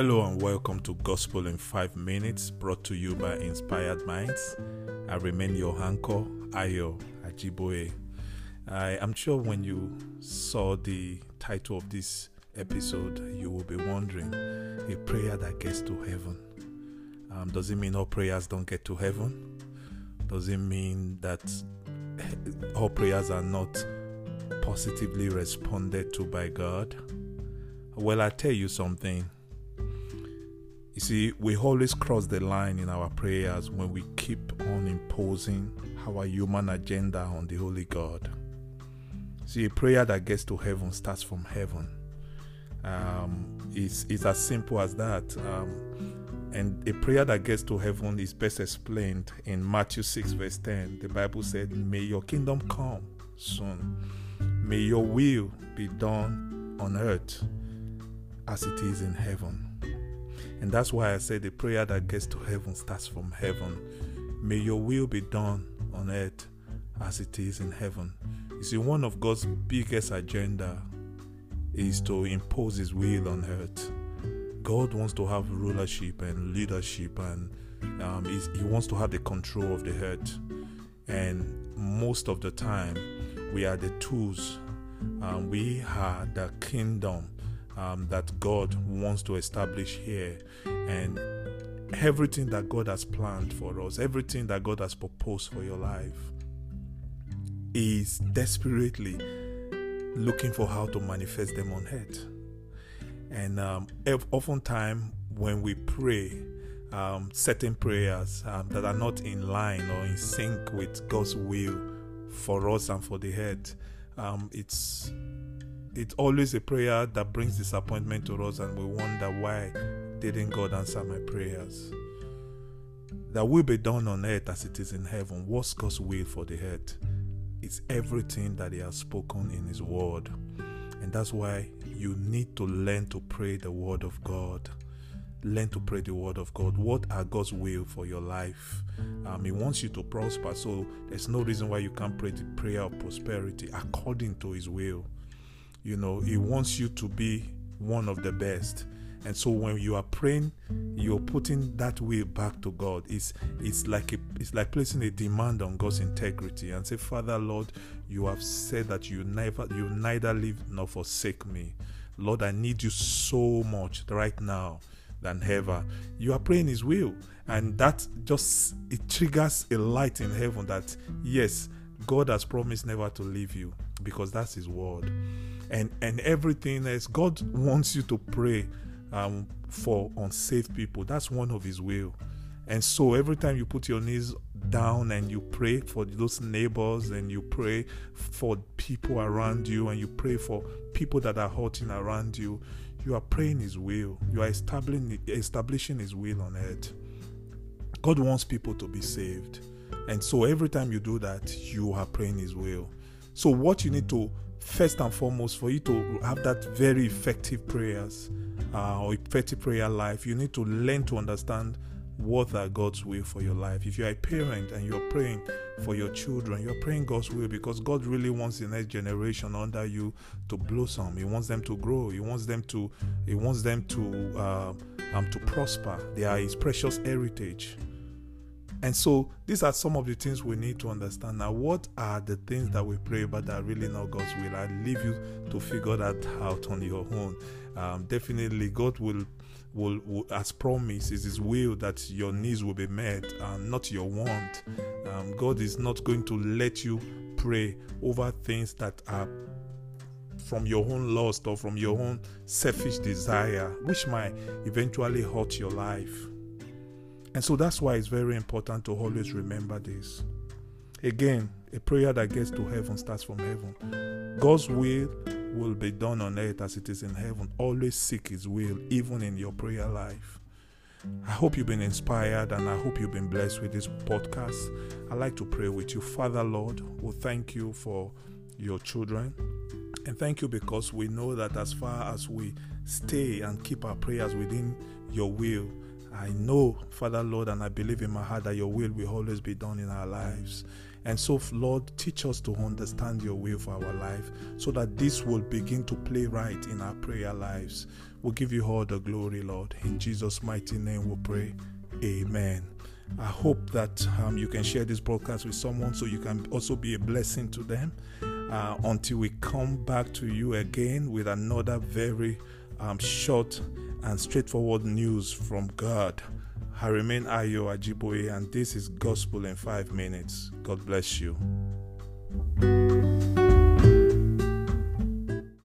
Hello and welcome to Gospel in 5 Minutes, brought to you by Inspired Minds. I remain your anchor, Ayo Ajiboye. I am sure when you saw the title of this episode, you will be wondering a prayer that gets to heaven. Um, does it mean all prayers don't get to heaven? Does it mean that all prayers are not positively responded to by God? Well, I tell you something. You see, we always cross the line in our prayers when we keep on imposing our human agenda on the Holy God. See, a prayer that gets to heaven starts from heaven. Um, it's, it's as simple as that. Um, and a prayer that gets to heaven is best explained in Matthew 6, verse 10. The Bible said, May your kingdom come soon. May your will be done on earth as it is in heaven. And that's why I said the prayer that gets to heaven starts from heaven. May your will be done on earth as it is in heaven. You see, one of God's biggest agenda is to impose his will on earth. God wants to have rulership and leadership, and um, he wants to have the control of the earth. And most of the time, we are the tools. Um, we are the kingdom um, that God wants to establish here. And everything that God has planned for us, everything that God has proposed for your life, is desperately looking for how to manifest them on earth. And um, oftentimes, when we pray, um, certain prayers um, that are not in line or in sync with God's will for us and for the head, um, it's it's always a prayer that brings disappointment to us, and we wonder why didn't God answer my prayers? That will be done on earth as it is in heaven. What's God's will for the earth? It's everything that He has spoken in His Word. And that's why you need to learn to pray the Word of God. Learn to pray the Word of God. What are God's will for your life? Um, he wants you to prosper, so there's no reason why you can't pray the prayer of prosperity according to His will. You know, He wants you to be one of the best. And so when you are praying, you're putting that will back to God. It's it's like a, it's like placing a demand on God's integrity and say, Father Lord, you have said that you never you neither leave nor forsake me. Lord, I need you so much right now than ever. You are praying his will. And that just it triggers a light in heaven that yes, God has promised never to leave you because that's his word and and everything else. God wants you to pray um, for unsafe people. That's one of His will. And so every time you put your knees down and you pray for those neighbors and you pray for people around you and you pray for people that are hurting around you, you are praying His will. You are establishing establishing His will on earth. God wants people to be saved. And so every time you do that, you are praying His will. So what you need to first and foremost, for you to have that very effective prayers uh, or effective prayer life, you need to learn to understand what are God's will for your life. If you're a parent and you're praying for your children, you're praying God's will because God really wants the next generation under you to blossom. He wants them to grow. He wants them to. He wants them to uh, um, to prosper. They are His precious heritage. And so these are some of the things we need to understand. Now, what are the things that we pray about that really not God's will? I leave you to figure that out on your own. Um, definitely, God will, will, will, as promised, is His will that your needs will be met, and not your want. Um, God is not going to let you pray over things that are from your own lust or from your own selfish desire, which might eventually hurt your life. And so that's why it's very important to always remember this. Again, a prayer that gets to heaven starts from heaven. God's will will be done on earth as it is in heaven. Always seek His will, even in your prayer life. I hope you've been inspired and I hope you've been blessed with this podcast. I'd like to pray with you. Father, Lord, we thank you for your children. And thank you because we know that as far as we stay and keep our prayers within your will, I know, Father Lord, and I believe in my heart that your will will always be done in our lives. And so, Lord, teach us to understand your will for our life so that this will begin to play right in our prayer lives. We'll give you all the glory, Lord. In Jesus' mighty name we pray. Amen. I hope that um, you can share this broadcast with someone so you can also be a blessing to them. Uh, until we come back to you again with another very um, short and straightforward news from God. I remain Ayo Ajiboye, and this is Gospel in 5 Minutes. God bless you.